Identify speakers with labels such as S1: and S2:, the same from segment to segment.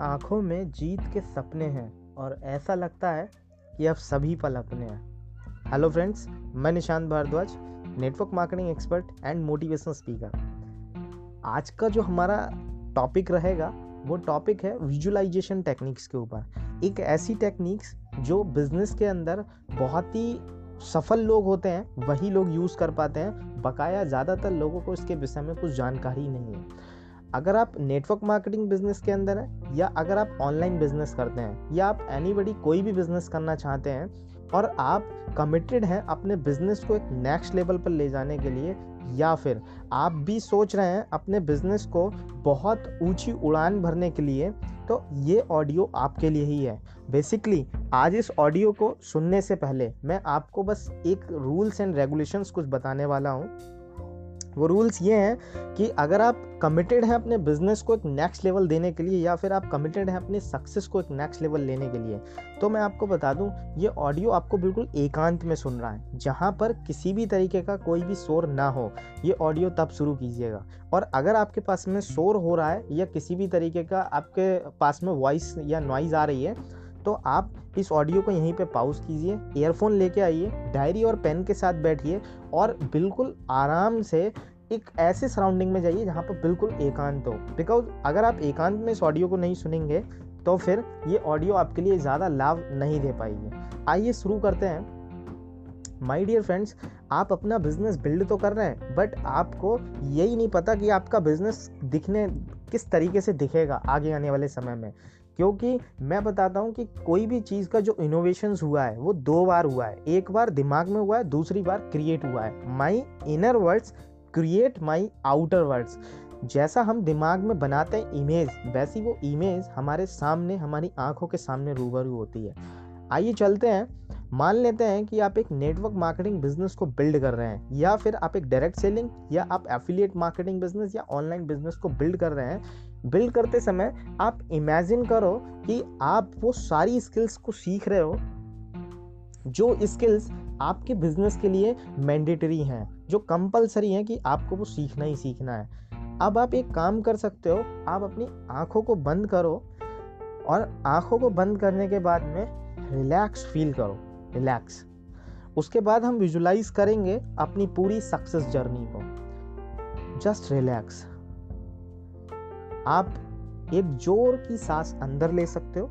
S1: आँखों में जीत के सपने हैं और ऐसा लगता है कि अब सभी पल अपने हैं। हेलो फ्रेंड्स मैं Nishant Bhardwaj network marketing expert and motivational speaker आज का जो हमारा टॉपिक रहेगा, वो टॉपिक है विजुलाइजेशन टेक्निक्स के ऊपर। एक ऐसी टेक्निक्स जो बिज़नेस के अंदर बहुत ही सफल लोग होते हैं, वही लोग यूज़ कर पाते हैं, बकाया ज़्यादातर लोगों को इसके विषय में कुछ जानकारी नहीं है। अगर आप नेटवर्क मार्केटिंग बिज़नेस के अंदर हैं, या अगर आप ऑनलाइन बिज़नेस करते हैं, या आप एनी कोई भी बिज़नेस करना चाहते हैं, और आप कमिटेड हैं अपने बिज़नेस को एक नेक्स्ट लेवल पर ले जाने के लिए, या फिर आप भी सोच रहे हैं अपने बिज़नेस को बहुत ऊँची उड़ान भरने के लिए तो ये ऑडियो आपके लिए ही है। बेसिकली आज इस ऑडियो को सुनने से पहले मैं आपको बस एक रूल्स एंड रेगुलेशंस कुछ बताने वाला हूँ। वो रूल्स ये हैं कि अगर आप कमिटेड हैं अपने बिज़नेस को एक नेक्स्ट लेवल देने के लिए या फिर आप कमिटेड हैं अपने सक्सेस को एक नेक्स्ट लेवल लेने के लिए तो मैं आपको बता दूँ, ये ऑडियो आपको बिल्कुल एकांत में सुन रहा है, जहाँ पर किसी भी तरीके का कोई भी शोर ना हो, ये ऑडियो तब शुरू कीजिएगा। और अगर आपके पास में शोर हो रहा है या किसी भी तरीके का आपके पास में वॉइस या नॉइज़ आ रही है तो आप इस ऑडियो को यहीं पे पाउज कीजिए ईयरफोन लेके आइए डायरी और पेन के साथ बैठिए और बिल्कुल आराम से एक ऐसे सराउंडिंग में जाइए जहाँ पर बिल्कुल एकांत हो। बिकॉज़ अगर आप एकांत में इस ऑडियो को नहीं सुनेंगे तो फिर ये ऑडियो आपके लिए ज़्यादा लाभ नहीं दे पाएगी। आइए शुरू करते हैं। माय डियर फ्रेंड्स आप अपना बिज़नेस बिल्ड तो कर रहे हैं बट आपको यही नहीं पता कि आपका बिज़नेस दिखने किस तरीके से दिखेगा आगे आने वाले समय में। क्योंकि मैं बताता हूँ कि कोई भी चीज़ का जो इनोवेशन हुआ है, वो दो बार हुआ है। एक बार दिमाग में हुआ है, दूसरी बार क्रिएट हुआ है। My inner words create my outer words जैसा हम दिमाग में बनाते हैं इमेज वैसी वो इमेज हमारे सामने, हमारी आँखों के सामने रूबरू होती है। आइए चलते हैं। मान लेते हैं कि आप एक नेटवर्क मार्केटिंग बिज़नेस को बिल्ड कर रहे हैं, या फिर आप एक डायरेक्ट सेलिंग या आप एफिलिएट मार्केटिंग बिज़नेस या ऑनलाइन बिज़नेस को बिल्ड कर रहे हैं। बिल्ड करते समय आप इमेजिन करो कि आप वो सारी स्किल्स को सीख रहे हो, जो स्किल्स आपके बिज़नेस के लिए मैंडेटरी हैं, जो कंपलसरी हैं कि आपको वो सीखना ही सीखना है। अब आप एक काम कर सकते हो, आप अपनी आँखों को बंद करो और आँखों को बंद करने के बाद में रिलैक्स फील करो रिलैक्स उसके बाद हम विजुलाइज करेंगे अपनी पूरी सक्सेस जर्नी को। जस्ट रिलैक्स आप एक ज़ोर की सांस अंदर ले सकते हो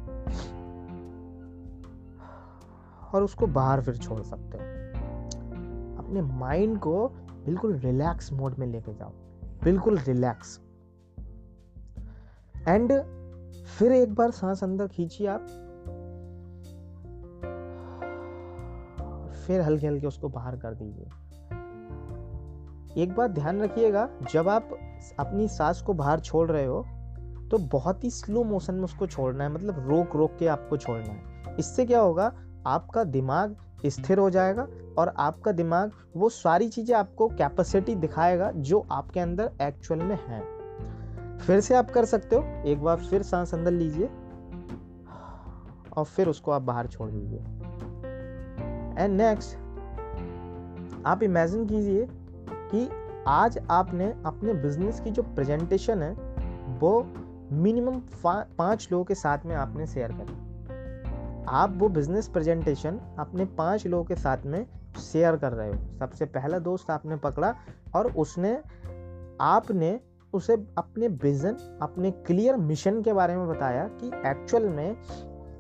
S1: और उसको बाहर फिर छोड़ सकते हो। अपने माइंड को बिल्कुल रिलैक्स मोड में लेके जाओ। बिल्कुल रिलैक्स एंड फिर एक बार सांस अंदर खींचिए आप। फिर हल्के हल्के उसको बाहर कर दीजिए। एक बात ध्यान रखिएगा, जब आप अपनी सांस को बाहर छोड़ रहे हो तो बहुत ही स्लो मोशन में उसको छोड़ना है मतलब रोक रोक के आपको छोड़ना है। इससे क्या होगा, आपका दिमाग स्थिर हो जाएगा और आपका दिमाग वो सारी चीज़ें आपको कैपेसिटी दिखाएगा जो आपके अंदर एक्चुअल में है। फिर से आप कर सकते हो, एक बार फिर सांस अंदर लीजिए और फिर उसको आप बाहर छोड़ दीजिए। एंड नेक्स्ट आप इमेजिन कीजिए कि आज आपने अपने बिज़नेस की जो प्रेजेंटेशन है, वो मिनिमम पाँच लोगों के साथ में आपने शेयर करी। आप वो बिज़नेस प्रेजेंटेशन अपने पाँच लोगों के साथ में शेयर कर रहे हो। सबसे पहला दोस्त आपने पकड़ा और उसने, आपने उसे अपने विजन अपने क्लियर मिशन के बारे में बताया कि एक्चुअल में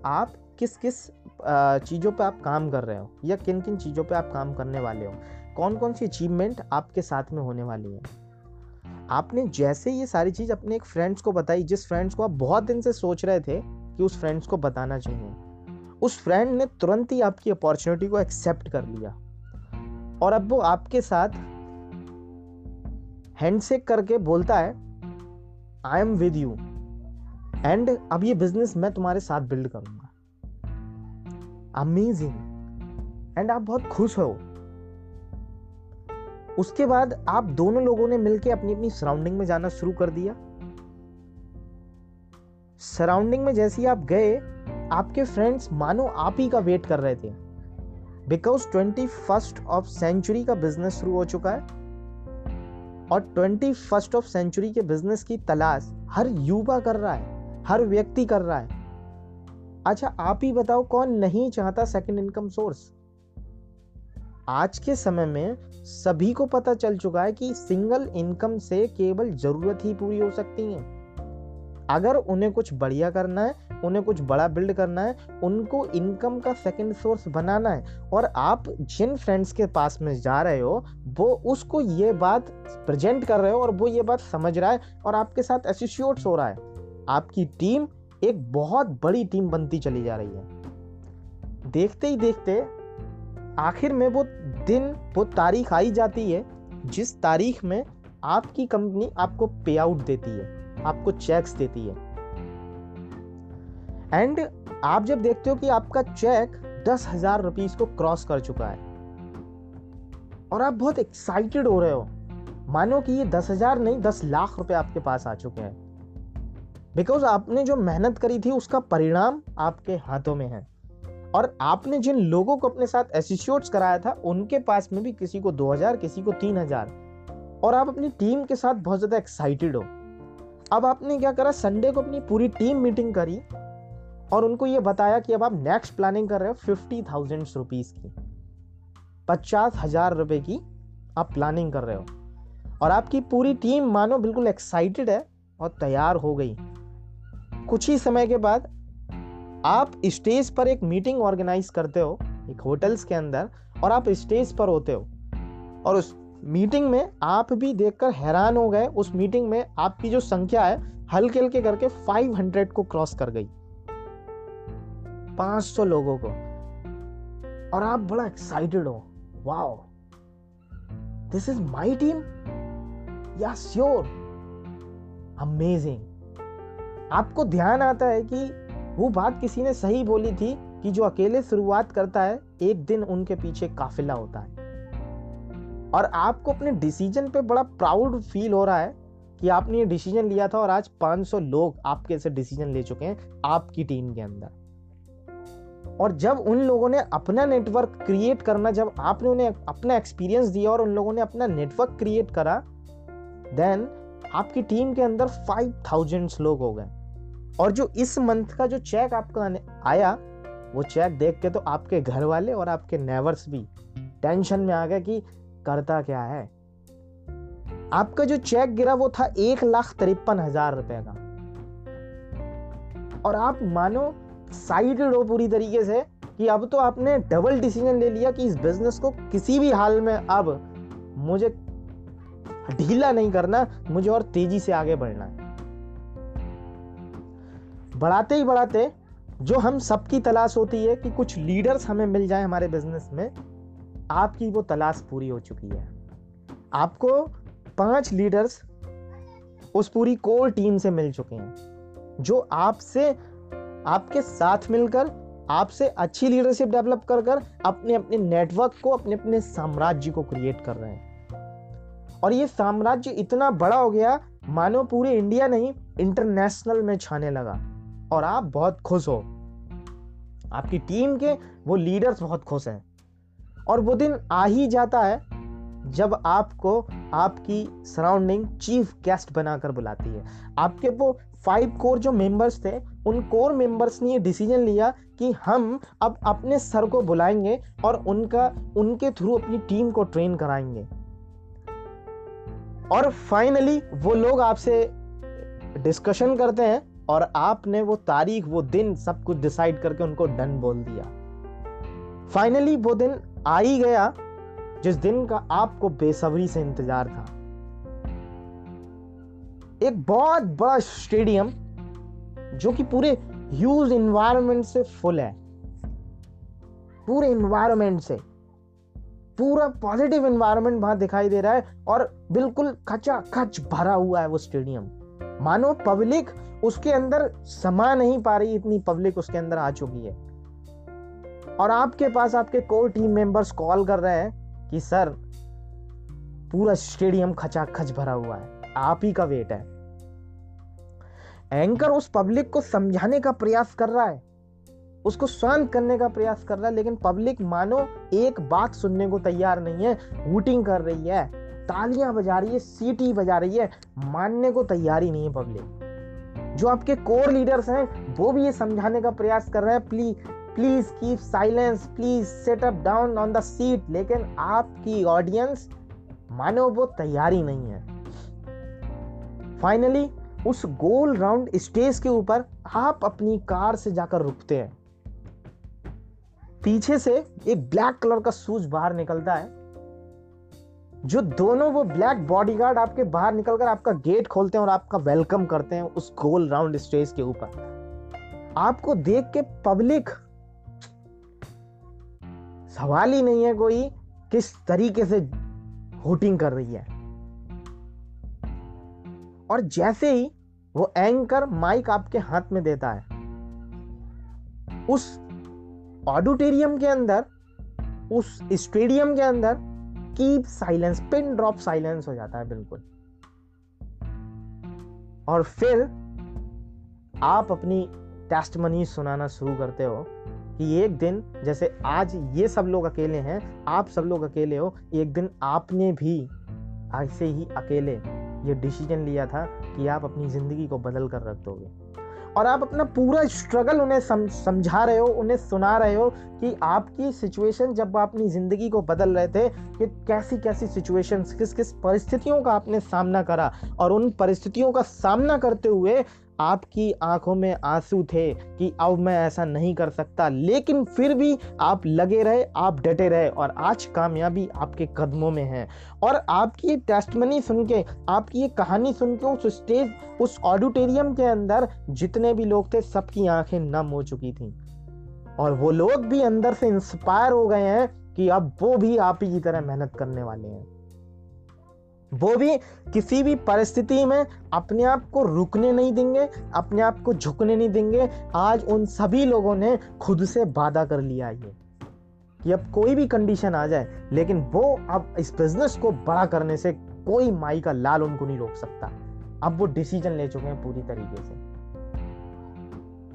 S1: आप किस किस चीज़ों पे आप काम कर रहे हो या किन किन चीज़ों पे आप काम करने वाले हो। कौन कौन सी अचीवमेंट आपके साथ में होने वाली है? आपने जैसे ये सारी चीज़ अपने एक फ्रेंड्स को बताई, जिस फ्रेंड्स को आप बहुत दिन से सोच रहे थे कि उस फ्रेंड्स को बताना चाहिए, उस फ्रेंड ने तुरंत ही आपकी अपॉर्चुनिटी को एक्सेप्ट कर लिया। और अब वो आपके साथ हैंडशेक करके बोलता है I am with you and अब ये बिज़नेस मैं तुम्हारे साथ बिल्ड करूँगा। अमेजिंग एंड आप बहुत खुश हो। उसके बाद आप दोनों लोगों ने मिलकर अपनी अपनी सराउंडिंग में जाना शुरू कर दिया। सराउंडिंग में जैसे ही आप गए, आपके फ्रेंड्स मानो आप ही का वेट कर रहे थे। Because twenty first of century का बिज़नेस शुरू हो चुका है। और ट्वेंटी फ़र्स्ट ऑफ़ सेंचुरी के बिज़नेस की तलाश हर युवा कर रहा है, हर व्यक्ति कर रहा है। अच्छा आप ही बताओ कौन नहीं चाहता सेकंड इनकम सोर्स आज के समय में सभी को पता चल चुका है कि सिंगल इनकम से केवल ज़रूरत ही पूरी हो सकती है। अगर उन्हें कुछ बढ़िया करना है, उन्हें कुछ बड़ा बिल्ड करना है, उनको इनकम का सेकंड सोर्स बनाना है और आप जिन फ्रेंड्स के पास में जा रहे हो, वो उसको ये बात प्रेजेंट कर रहे हो और वो ये बात समझ रहा है और आपके साथ एसोसिएट्स हो रहा है। आपकी टीम एक बहुत बड़ी टीम बनती चली जा रही है। देखते ही देखते आखिर में वो दिन, वो तारीख आई जाती है, जिस तारीख में आपकी कंपनी आपको पे आउट देती है, आपको चेक्स देती है। एंड आप जब देखते हो कि आपका चेक दस हज़ार रुपीज़ को क्रॉस कर चुका है, और आप बहुत एक्साइटेड हो रहे हो, मानो कि ये दस हज़ार नहीं, दस लाख रुपए आपके पास आ चुके हैं। बिकॉज़ आपने जो मेहनत करी थी, उसका परिणाम आपके हाथों में है। और आपने जिन लोगों को अपने साथ एसोसिएट्स कराया था, उनके पास में भी किसी को 2000 किसी को 3000 और आप अपनी टीम के साथ बहुत ज़्यादा एक्साइटेड हो। अब आपने क्या करा संडे को अपनी पूरी टीम मीटिंग करी और उनको ये बताया कि अब आप नेक्स्ट प्लानिंग कर रहे हो फिफ्टी थाउज़ेंड रुपीज़ की। पचास हज़ार रुपए की आप प्लानिंग कर रहे हो। और आपकी पूरी टीम मानो बिल्कुल एक्साइटेड है और तैयार हो गई। कुछ ही समय के बाद आप स्टेज पर एक मीटिंग ऑर्गेनाइज करते हो, एक होटल्स के अंदर, और आप स्टेज पर होते हो, और उस मीटिंग में आप भी देखकर हैरान हो गए, उस मीटिंग में आपकी जो संख्या है हल्के हल्के करके 500 को क्रॉस कर गई। 500 लोगों को। और आप बड़ा एक्साइटेड हो। Wow this is my team yeah sure amazing आपको ध्यान आता है कि वो बात किसी ने सही बोली थी कि जो अकेले शुरुआत करता है, एक दिन उनके पीछे काफिला होता है। और आपको अपने डिसीज़न पे बड़ा प्राउड फील हो रहा है कि आपने ये डिसीज़न लिया था और आज 500 लोग आपके से डिसीज़न ले चुके हैं आपकी टीम के अंदर। और जब उन लोगों ने अपना नेटवर्क क्रिएट करना, जब आपने उन्हें अपना एक्सपीरियंस दिया और उन लोगों ने अपना नेटवर्क क्रिएट करा, देन आपकी टीम के अंदर 5000 लोग हो गए। और जो इस मंथ का जो चेक आपका आया, वो चेक देख के तो आपके घर वाले और आपके नेवर्स भी टेंशन में आ गए कि करता क्या है? आपका जो चेक गिरा वो था एक लाख तिरपन हज़ार रुपए का। और आप मानो साइडेड हो पूरी तरीके से कि अब तो आपने डबल डिसीज़न ले लिया कि इस बिज़नेस को किसी भी हाल में अब मुझे ढीला नहीं करना, मुझे और तेज़ी से आगे बढ़ना है। बढ़ाते ही बढ़ाते जो हम सबकी तलाश होती है कि कुछ लीडर्स हमें मिल जाए हमारे बिज़नेस में, आपकी वो तलाश पूरी हो चुकी है। आपको पाँच लीडर्स उस पूरी कोर टीम से मिल चुके हैं, जो आपसे, आपके साथ मिलकर, आपसे अच्छी लीडरशिप डेवलप कर कर अपने अपने नेटवर्क को अपने अपने साम्राज्य को क्रिएट कर रहे हैं। और ये साम्राज्य इतना बड़ा हो गया, मानो पूरे इंडिया नहीं इंटरनेशनल में छाने लगा। और आप बहुत खुश हो। आपकी टीम के वो लीडर्स बहुत खुश हैं। और वो दिन आ ही जाता है जब आपको आपकी सराउंडिंग चीफ गेस्ट बनाकर बुलाती है। आपके वो फाइव कोर जो मेंबर्स थे, उन कोर मेंबर्स ने ये डिसीज़न लिया कि हम अब अपने सर को बुलाएँगे और उनका, उनके थ्रू अपनी टीम को ट्रेन कराएँगे। और फाइनली वो लोग आपसे डिस्कशन करते हैं और आपने वो तारीख, वो दिन सब कुछ डिसाइड करके उनको डन बोल दिया। फाइनली वो दिन आ ही गया, जिस दिन का आपको बेसब्री से इंतज़ार था। एक बहुत बड़ा स्टेडियम जो कि पूरे ह्यूज इन्वायरमेंट से फुल है। पूरे इन्वायरमेंट से। पूरा पॉजिटिव इन्वायरमेंट वहाँ दिखाई दे रहा है और बिल्कुल खचा खच भरा हुआ है वो स्टेडियम मानो पब्लिक उसके अंदर समा नहीं पा रही इतनी पब्लिक उसके अंदर आ चुकी है। और आपके पास आपके कोर टीम मेंबर्स कॉल कर रहे हैं कि, सर, पूरा स्टेडियम खचाखच भरा हुआ है। आप ही का वेट है। एंकर उस पब्लिक को समझाने का प्रयास कर रहा है। उसको शांत करने का प्रयास कर रहा है, लेकिन पब्लिक मानो एक बात सुनने को तैयार नहीं है। वोटिंग कर रही है, तालियाँ बजा रही है, सीटी बजा रही है। मानने को तैयार ही नहीं है पब्लिक जो आपके कोर लीडर्स हैं, वो भी ये समझाने का प्रयास कर रहे हैं। Please please keep silence please set up down on the seat लेकिन आपकी ऑडियंस मानो वो तैयारी नहीं है। फाइनली उस गोल राउंड स्टेज के ऊपर आप अपनी कार से जाकर रुकते हैं। पीछे से एक ब्लैक कलर का सूज बाहर निकलता है। जो दोनों वो ब्लैक बॉडीगार्ड आपके बाहर निकलकर आपका गेट खोलते हैं और आपका वेलकम करते हैं उस गोल राउंड स्टेज के ऊपर। आपको देख के पब्लिक सवाल ही नहीं है कोई किस तरीके से होटिंग कर रही है। और जैसे ही वो एंकर माइक आपके हाथ में देता है, उस ऑडिटोरियम के अंदर, उस स्टेडियम के अंदर keep silence, pin drop silence हो जाता है, बिल्कुल। और फिर आप अपनी टेस्ट मनी सुनाना शुरू करते हो कि एक दिन, जैसे आज ये सब लोग अकेले हैं, आप सब लोग अकेले हो, एक दिन आपने भी ऐसे ही अकेले ये डिसीज़न लिया था कि आप अपनी ज़िंदगी को बदल कर रख दोगे। और आप अपना पूरा स्ट्रगल उन्हें सम, समझा रहे हो उन्हें सुना रहे हो कि आपकी सिचुएशन जब आप अपनी ज़िंदगी को बदल रहे थे कि कैसी कैसी सिचुएशंस किस किस परिस्थितियों का आपने सामना करा और उन परिस्थितियों का सामना करते हुए आपकी आँखों में आँसू थे कि अब मैं ऐसा नहीं कर सकता। लेकिन फिर भी आप लगे रहे, आप डटे रहे और आज कामयाबी आपके कदमों में है। और आपकी ये टेस्टमनी सुन के, आपकी ये कहानी सुन के उस स्टेज उस ऑडिटोरियम के अंदर जितने भी लोग थे, सबकी आँखें नम हो चुकी थी। और वो लोग भी अंदर से इंस्पायर हो गए हैं कि अब वो भी आप ही की तरह मेहनत करने वाले हैं। वो भी किसी भी परिस्थिति में अपने आप को रुकने नहीं देंगे, अपने आप को झुकने नहीं देंगे। आज उन सभी लोगों ने खुद से वादा कर लिया ये, कि अब कोई भी कंडीशन आ जाए, लेकिन वो अब इस बिज़नेस को बड़ा करने से कोई माई का लाल उनको नहीं रोक सकता। अब वो डिसीज़न ले चुके हैं पूरी तरीके से।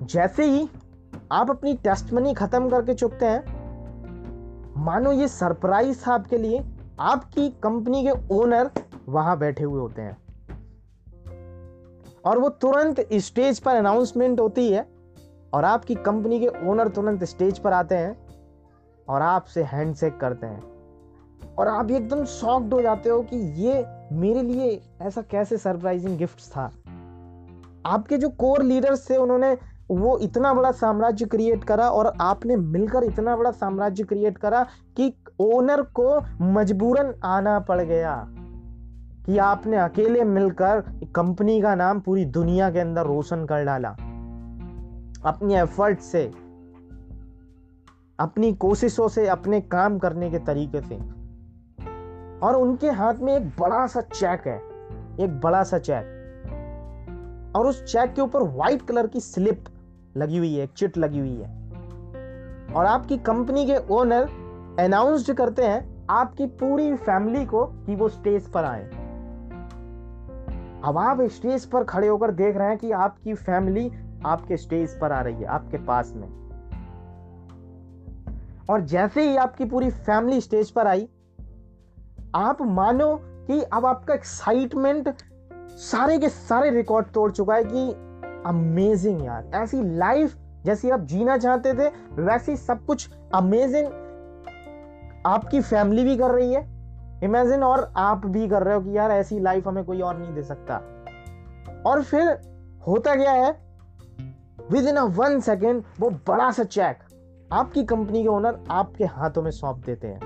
S1: जैसे ही आप अपनी टेस्ट मनी खत्म करके चुकते हैं, मानो ये सरप्राइज़ था आपके लिए आपकी कंपनी के ओनर वहाँ बैठे हुए होते हैं। और वो तुरंत स्टेज पर अनाउंसमेंट होती है और आपकी कंपनी के ओनर तुरंत स्टेज पर आते हैं और आपसे हैंडशेक करते हैं। और आप एकदम शॉक्ड हो जाते हो कि ये मेरे लिए ऐसा कैसे सरप्राइजिंग गिफ्ट था। आपके जो कोर लीडर्स थे, उन्होंने वो इतना बड़ा साम्राज्य क्रिएट करा और आपने मिलकर इतना बड़ा साम्राज्य क्रिएट करा कि ओनर को मजबूरन आना पड़ गया। कि आपने अकेले मिलकर कंपनी का नाम पूरी दुनिया के अंदर रोशन कर डाला। अपनी एफर्ट से, अपनी कोशिशों से, अपने काम करने के तरीके से। और उनके हाथ में एक बड़ा सा चेक है, एक बड़ा सा चेक और उस चेक के ऊपर व्हाइट कलर की स्लिप लगी हुई है चिट लगी हुई है। और आपकी कंपनी के ओनर अनाउंस्ड करते हैं, आपकी पूरी फैमिली को कि वो स्टेज पर आए। अब आप स्टेज पर खड़े होकर देख रहे हैं कि आपकी फैमिली आपके स्टेज पर आ रही है, आपके पास में। और जैसे ही आपकी पूरी फैमिली स्टेज पर आई, आप मानो कि अब आपका एक्साइटमेंट सारे के सारे रिकॉर्ड तोड़ चुका है कि अमेजिंग यार, ऐसी लाइफ जैसी आप जीना चाहते थे, वैसी सब कुछ अमेजिंग आपकी फैमिली भी कर रही है। इमेजिन और आप भी कर रहे हो कि यार ऐसी लाइफ हमें कोई और नहीं दे सकता। और फिर होता क्या है? Within a one second वो बड़ा सा चेक आपकी कंपनी के ओनर आपके हाथों में सौंप देते हैं।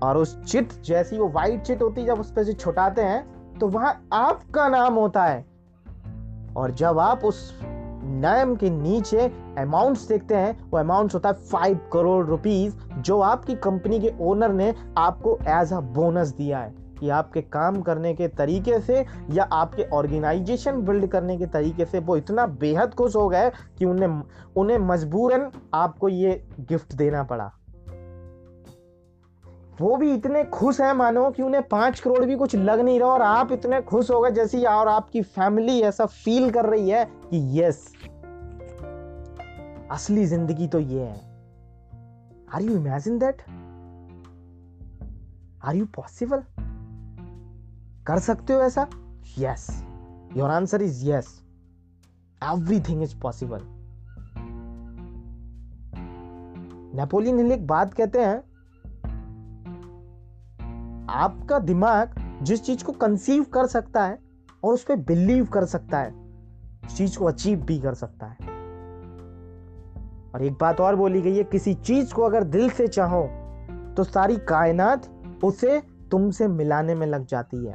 S1: और उस चिट जैसी वो वाइट चिट होती है, जब उस पर से छुटाते हैं तो वहाँ आपका नाम होता है। और जब आप उस नाम के नीचे अमाउंट्स देखते हैं। वो अमाउंट्स होता है फाइव करोड़ रुपीस जो आपकी कंपनी के ओनर ने आपको एज अ बोनस दिया है। कि आपके काम करने के तरीके से या आपके ऑर्गेनाइजेशन बिल्ड करने के तरीके से वो इतना बेहद खुश हो गए कि उन्हें उन्हें मजबूरन आपको ये गिफ्ट देना पड़ा। वो भी इतने खुश हैं, मानो कि उन्हें पाँच करोड़ भी कुछ लग नहीं रहा और आप इतने खुश हो गए जैसे और आपकी फैमिली ऐसा फील कर रही है कि यस असली ज़िंदगी तो ये है। Are you imagine that are you possible कर सकते हो ऐसा? Yes your answer is yes everything is possible Napoleon Hill एक बात कहते हैं आपका दिमाग जिस चीज़ को कंसीव कर सकता है और उस पर बिलीव कर सकता है, उस चीज़ को अचीव भी कर सकता है। और एक बात और बोली गई है, किसी चीज़ को अगर दिल से चाहो तो सारी कायनात उसे तुमसे मिलाने में लग जाती है।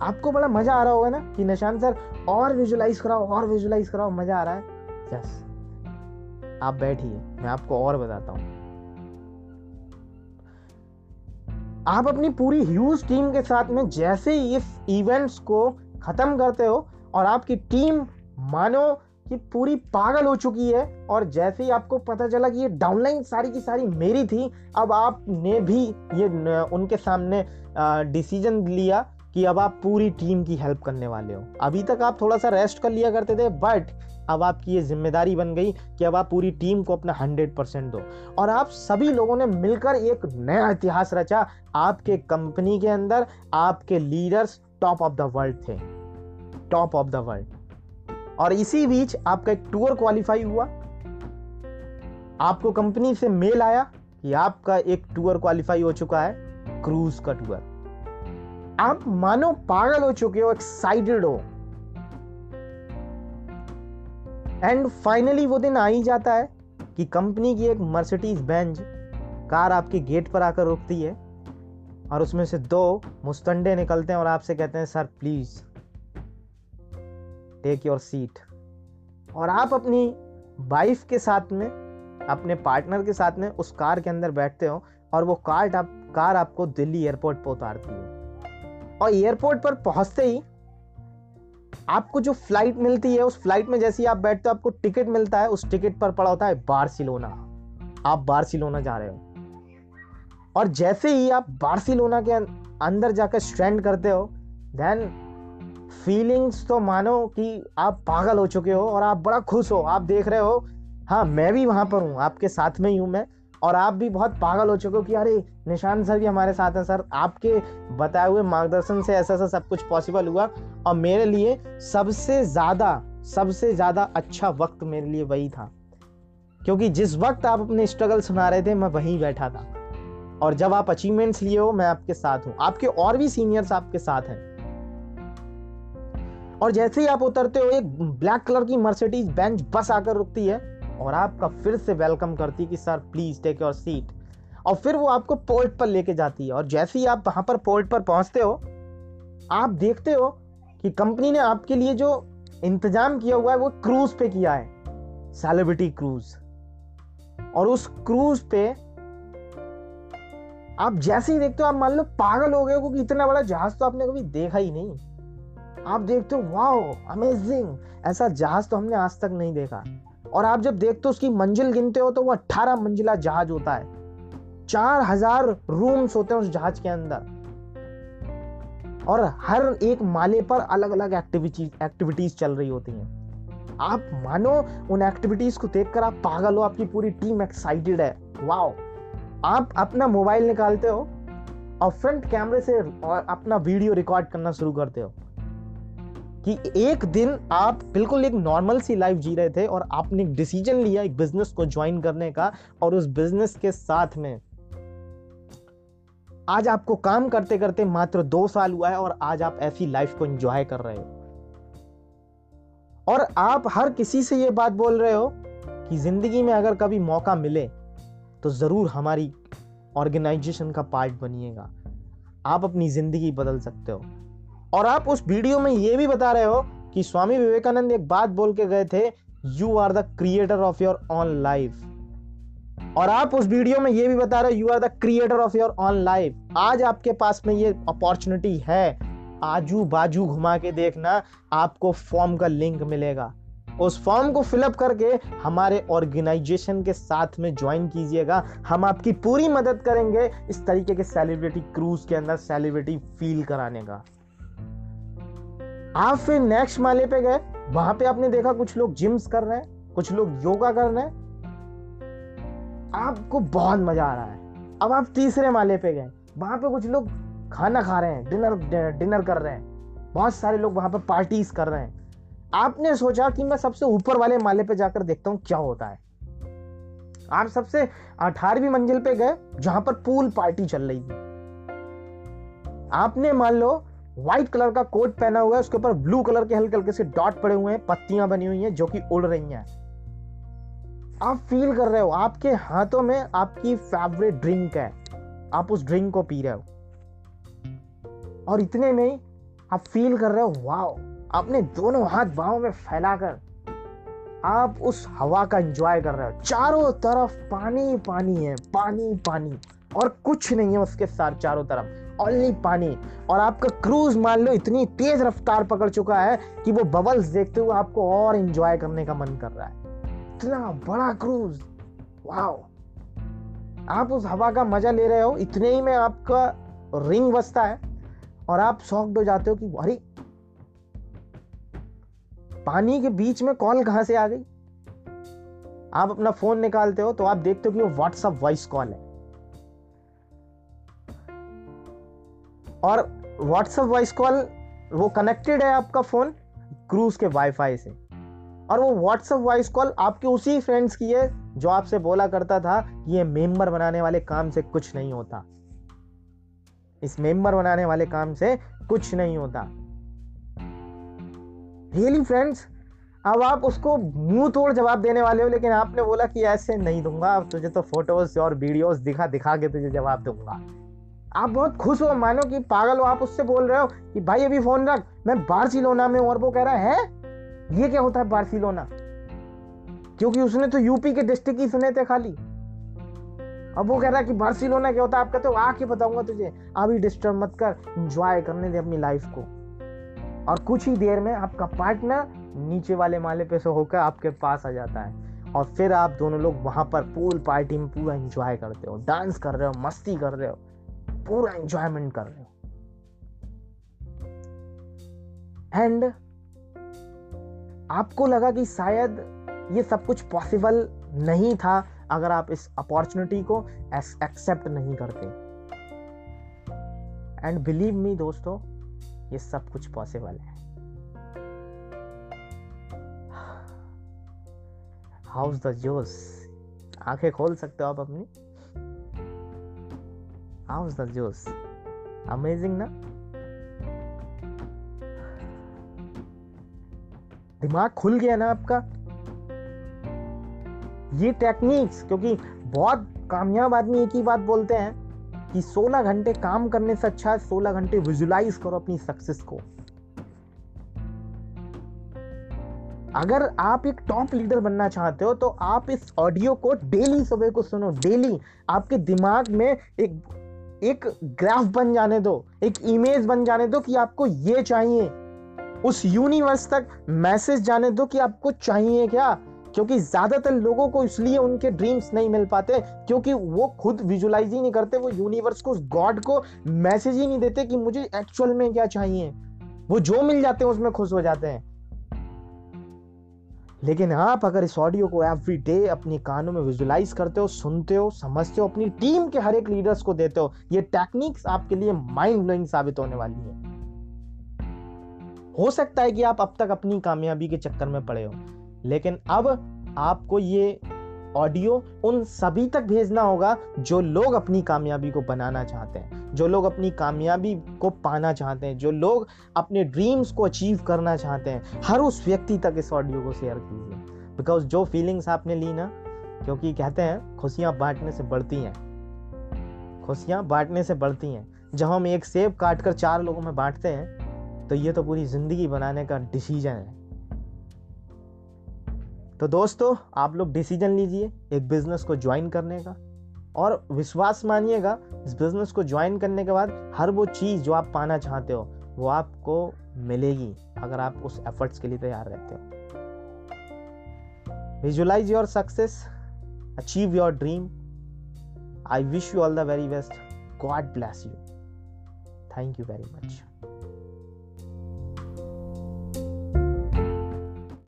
S1: आपको बड़ा मज़ा आ रहा होगा ना कि निशान सर और विजुलाइज कराओ, और विजुलाइज कराओ, मज़ा आ रहा है। यस आप बैठिए, मैं आपको और बताता हूँ। आप अपनी पूरी ह्यूज टीम के साथ में जैसे ही इस इवेंट्स को खत्म करते हो और आपकी टीम मानो कि पूरी पागल हो चुकी है और जैसे ही आपको पता चला कि ये डाउनलाइन सारी की सारी मेरी थी, अब आपने भी ये उनके सामने डिसीज़न लिया कि अब आप पूरी टीम की हेल्प करने वाले हो। अभी तक आप थोड़ा सा रेस्ट कर लिया करते थे बट अब आपकी ये ज़िम्मेदारी बन गई कि अब आप पूरी टीम को अपना हंड्रेड परसेंट दो। और आप सभी लोगों ने मिलकर एक नया इतिहास रचा। आपके कंपनी के अंदर आपके leaders top of the world थे। टॉप ऑफ़ द वर्ल्ड और इसी बीच आपका एक टूर क्वालिफाई हुआ। आपको कंपनी से मेल आया कि आपका एक टूर क्वालिफाई हो चुका है क्रूज का टूर आप मानो पागल हो चुके हो एक्साइटेड हो। एंड फाइनली वो दिन आ ही जाता है कि कंपनी की एक मर्सिडीज बेंज कार आपके गेट पर आकर रुकती है और उसमें से दो मुस्तंडे निकलते हैं और आपसे कहते हैं, sir please take your seat और आप अपनी वाइफ के साथ में, अपने पार्टनर के साथ में उस कार के अंदर बैठते हो और वो कार आप, कार आपको दिल्ली एयरपोर्ट पर उतारती है। और एयरपोर्ट पर पहुँचते ही आपको जो फ़्लाइट मिलती है, उस फ़्लाइट में जैसे ही आप बैठते हो, आपको टिकट मिलता है, उस टिकट पर पड़ा होता है बार्सिलोना। आप बार्सिलोना जा रहे हो। और जैसे ही आप बार्सिलोना के अंदर जाकर स्ट्रेंड करते हो देन फीलिंग्स तो मानो कि आप पागल हो चुके हो और आप बड़ा खुश हो। आप देख रहे हो हाँ मैं भी वहाँ पर हूँ, आपके साथ में ही हूँ मैं। और आप भी बहुत पागल हो चुके हो कि अरे निशान सर भी हमारे साथ हैं सर। आपके बताए हुए मार्गदर्शन से ऐसा ऐसा सब कुछ पॉसिबल हुआ। और मेरे लिए सबसे ज़्यादा सबसे ज़्यादा अच्छा वक्त मेरे लिए वही था। क्योंकि जिस वक्त आप अपने स्ट्रगल सुना रहे थे, मैं वहीं बैठा था। और जब आप अचीवमेंट्स लिए हो, मैं आपके साथ हूँ। आपके और भी सीनियर्स आपके साथ हैं। और जैसे ही आप उतरते हो, एक ब्लैक कलर की मर्सिडीज बेंच बस आकर रुकती है। और आपका फिर से वेलकम करती है कि, sir please take your seat और फिर वो आपको पोर्ट पर लेके जाती है। और जैसे ही आप वहाँ पर पोर्ट पर पहुँचते हो, आप देखते हो कि कंपनी ने आपके लिए जो इंतज़ाम किया हुआ है, वो क्रूज पे किया है। सेलिब्रिटी क्रूज और उस क्रूज पे आप जैसे ही देखते हो, आप मान लो पागल हो गए हो, क्योंकि इतना बड़ा जहाज़ तो आपने कभी देखा ही नहीं। आप देखते हो, वाओ अमेजिंग ऐसा जहाज़ तो हमने आज तक नहीं देखा। और आप जब देखते हो उसकी मंजिल गिनते हो तो वो अट्ठारह मंजिला जहाज़ होता है। चार हज़ार रूम्स होते हैं उस जहाज़ के अंदर। और हर एक माले पर अलग अलग एक्टिविटीज़ एक्टिविटीज़ चल रही होती हैं। आप मानो उन एक्टिविटीज़ को देखकर आप पागल हो, आपकी पूरी टीम एक्साइटेड है। वाओ आप अपना मोबाइल निकालते हो और फ्रंट कैमरे से अपना वीडियो रिकॉर्ड करना शुरू करते हो। कि एक दिन आप बिल्कुल एक नॉर्मल सी लाइफ जी रहे थे और आपने एक डिसीज़न लिया एक बिज़नेस को ज्वाइन करने का और उस बिज़नेस के साथ में आज आपको काम करते करते मात्र दो साल हुआ है और आज आप ऐसी लाइफ को एंजॉय कर रहे हो। और आप हर किसी से ये बात बोल रहे हो कि ज़िंदगी में अगर कभी मौका मिले तो ज़रूर हमारी ऑर्गेनाइजेशन का पार्ट बनिएगा। आप अपनी ज़िंदगी बदल सकते हो। और आप उस वीडियो में ये भी बता रहे हो कि स्वामी विवेकानंद एक बात बोल के गए थे you are the creator of your own life और आप उस वीडियो में ये भी बता रहे हो you are the creator of your own life आज आपके पास में ये अपॉर्चुनिटी है। आजू बाजू घुमा के देखना, आपको फॉर्म का लिंक मिलेगा। उस फॉर्म को फिलअप करके हमारे ऑर्गेनाइजेशन के साथ में ज्वाइन कीजिएगा। हम आपकी पूरी मदद करेंगे इस तरीके के सेलिब्रिटी क्रूज के अंदर सेलिब्रिटी फील कराने का। आप फिर नेक्स्ट माले पे गए, वहाँ पे आपने देखा कुछ लोग जिम्स कर रहे हैं, कुछ लोग योगा कर रहे हैं। आपको बहुत मज़ा आ रहा है। अब आप तीसरे माले पे गए, वहाँ पे कुछ लोग खाना खा रहे हैं डिनर डिनर कर रहे हैं। बहुत सारे लोग वहाँ पे पार्टीज़ कर रहे हैं। आपने सोचा कि मैं सबसे ऊपर वाले माले पे जाकर देखता हूँ क्या होता है। आप सबसे अठारहवीं मंजिल पे गए, जहाँ पर पूल पार्टी चल रही थी आपने मान लो व्हाइट कलर का कोट पहना हुआ है, उसके ऊपर ब्लू कलर के हल्के हल्के से डॉट पड़े हुए हैं, पत्तियाँ बनी हुई हैं जो कि उड़ रही हैं। आप फील कर रहे हो, आपके हाथों में आपकी फेवरेट ड्रिंक है। आप उस ड्रिंक को पी रहे हो। और इतने में ही आप फील कर रहे हो, वाओ, आपने दोनों हाथ बाहों में फैलाकर आप उस हवा का एंजॉय कर रहे हो। चारों तरफ़ पानी पानी है पानी पानी और कुछ नहीं है उसके साथ, चारों तरफ़। ओनली पानी। और आपका क्रूज मान लो इतनी तेज रफ्तार पकड़ चुका है कि वो बबल्स देखते हुए आपको और एंजॉय करने का मन कर रहा है। इतना बड़ा क्रूज। वाओ आप उस हवा का मज़ा ले रहे हो, इतने ही में आपका रिंग बजता है। और आप शॉक्ड हो जाते हो कि, अरे! पानी के बीच में कॉल कहाँ से आ गई? आप अपना फ़ोन निकालते हो तो आप देखते हो कि वो व्हाट्सअप वॉइस कॉल है। और व्हाट्सअप वॉइस कॉल वो कनेक्टेड है आपका फ़ोन क्रूज के वाईफाई से। और वो व्हाट्सअप वॉइस कॉल आपके उसी फ्रेंड्स की है जो आपसे बोला करता था कि ये मेंबर बनाने वाले काम से कुछ नहीं होता। इस मेंबर बनाने वाले काम से कुछ नहीं होता। रियली फ्रेंड्स अब आप उसको मुँह तोड़ जवाब देने वाले हो, लेकिन आपने बोला कि ऐसे नहीं दूँगा तुझे तो फ़ोटोज़ और वीडियोस दिखा दिखा के तुझे जवाब दूँगा। आप बहुत खुश हो, मानो कि पागल हो, आप उससे बोल रहे हो कि भाई अभी फ़ोन रख, मैं बार्सिलोना में और वो कह रहा है ये क्या होता है बार्सिलोना? क्योंकि उसने तो यूपी के डिस्ट्रिक्ट ही सुने थे खाली। अब वो कह रहा है कि बार्सिलोना क्या होता है? आप कहते हो, आके बताऊँगा तुझे। अभी डिस्टर्ब मत कर एंजॉय करने दे अपनी लाइफ को। और कुछ ही देर में आपका पार्टनर नीचे वाले माले पे से होकर आपके पास आ जाता है। और फिर आप दोनों लोग वहाँ पर पूल पार्टी में पूरा एंजॉय करते हो डांस कर रहे हो, मस्ती कर रहे हो। पूरा एंजॉयमेंट कर रहे हो। एंड आपको लगा कि शायद ये सब कुछ पॉसिबल नहीं था अगर आप इस अपॉर्चुनिटी को एक्सेप्ट नहीं करते। एंड बिलीव मी दोस्तों, ये सब कुछ पॉसिबल है। हाउस द जोस आँखें खोल सकते हो आप अपनी? हाउस द जोस अमेजिंग ना दिमाग खुल गया ना आपका? ये टेक्निक्स क्योंकि बहुत कामयाब आदमी एक ही बात बोलते हैं कि 16 घंटे काम करने से अच्छा है 16 घंटे विजुलाइज करो अपनी सक्सेस को। अगर आप एक टॉप लीडर बनना चाहते हो तो आप इस ऑडियो को डेली सुबह को सुनो डेली आपके दिमाग में एक एक ग्राफ बन जाने दो, एक इमेज बन जाने दो कि आपको ये चाहिए। उस यूनिवर्स तक मैसेज जाने दो कि आपको चाहिए क्या? क्योंकि ज़्यादातर लोगों को इसलिए उनके ड्रीम्स नहीं मिल पाते, क्योंकि वो खुद विजुलाइज ही नहीं करते, वो यूनिवर्स को गॉड को मैसेज ही नहीं देते कि मुझे एक्चुअल में क्या चाहिए। वो जो मिल जाते हैं, उसमें खुश हो जाते हैं। लेकिन आप अगर इस ऑडियो को एवरी डे अपने कानों में विजुलाइज करते हो, सुनते हो, समझते हो, अपनी टीम के हर एक लीडर्स को देते हो, ये टेक्निक्स आपके लिए माइंड ब्लोइंग साबित होने वाली है। हो सकता है कि आप अब तक अपनी कामयाबी के चक्कर में पड़े हो, लेकिन अब आपको ये ऑडियो उन सभी तक भेजना होगा जो लोग अपनी कामयाबी को बनाना चाहते हैं, जो लोग अपनी कामयाबी को पाना चाहते हैं, जो लोग अपने ड्रीम्स को अचीव करना चाहते हैं। हर उस व्यक्ति तक इस ऑडियो को शेयर कीजिए। बिकॉज़ जो फीलिंग्स आपने ली ना, क्योंकि कहते हैं, खुशियाँ बांटने से बढ़ती हैं। खुशियाँ बांटने से बढ़ती हैं। जब हम एक सेब काट कर चार लोगों में बांटते हैं तो ये तो पूरी ज़िंदगी बनाने का डिसीज़न है। तो दोस्तों, आप लोग डिसीज़न लीजिए एक बिज़नेस को ज्वाइन करने का और विश्वास मानिएगा, इस बिज़नेस को ज्वाइन करने के बाद हर वो चीज़ जो आप पाना चाहते हो, वो आपको मिलेगी अगर आप उस एफर्ट्स के लिए तैयार रहते हो। Visualise your success achieve your dream I wish you all the very best God bless you thank you very much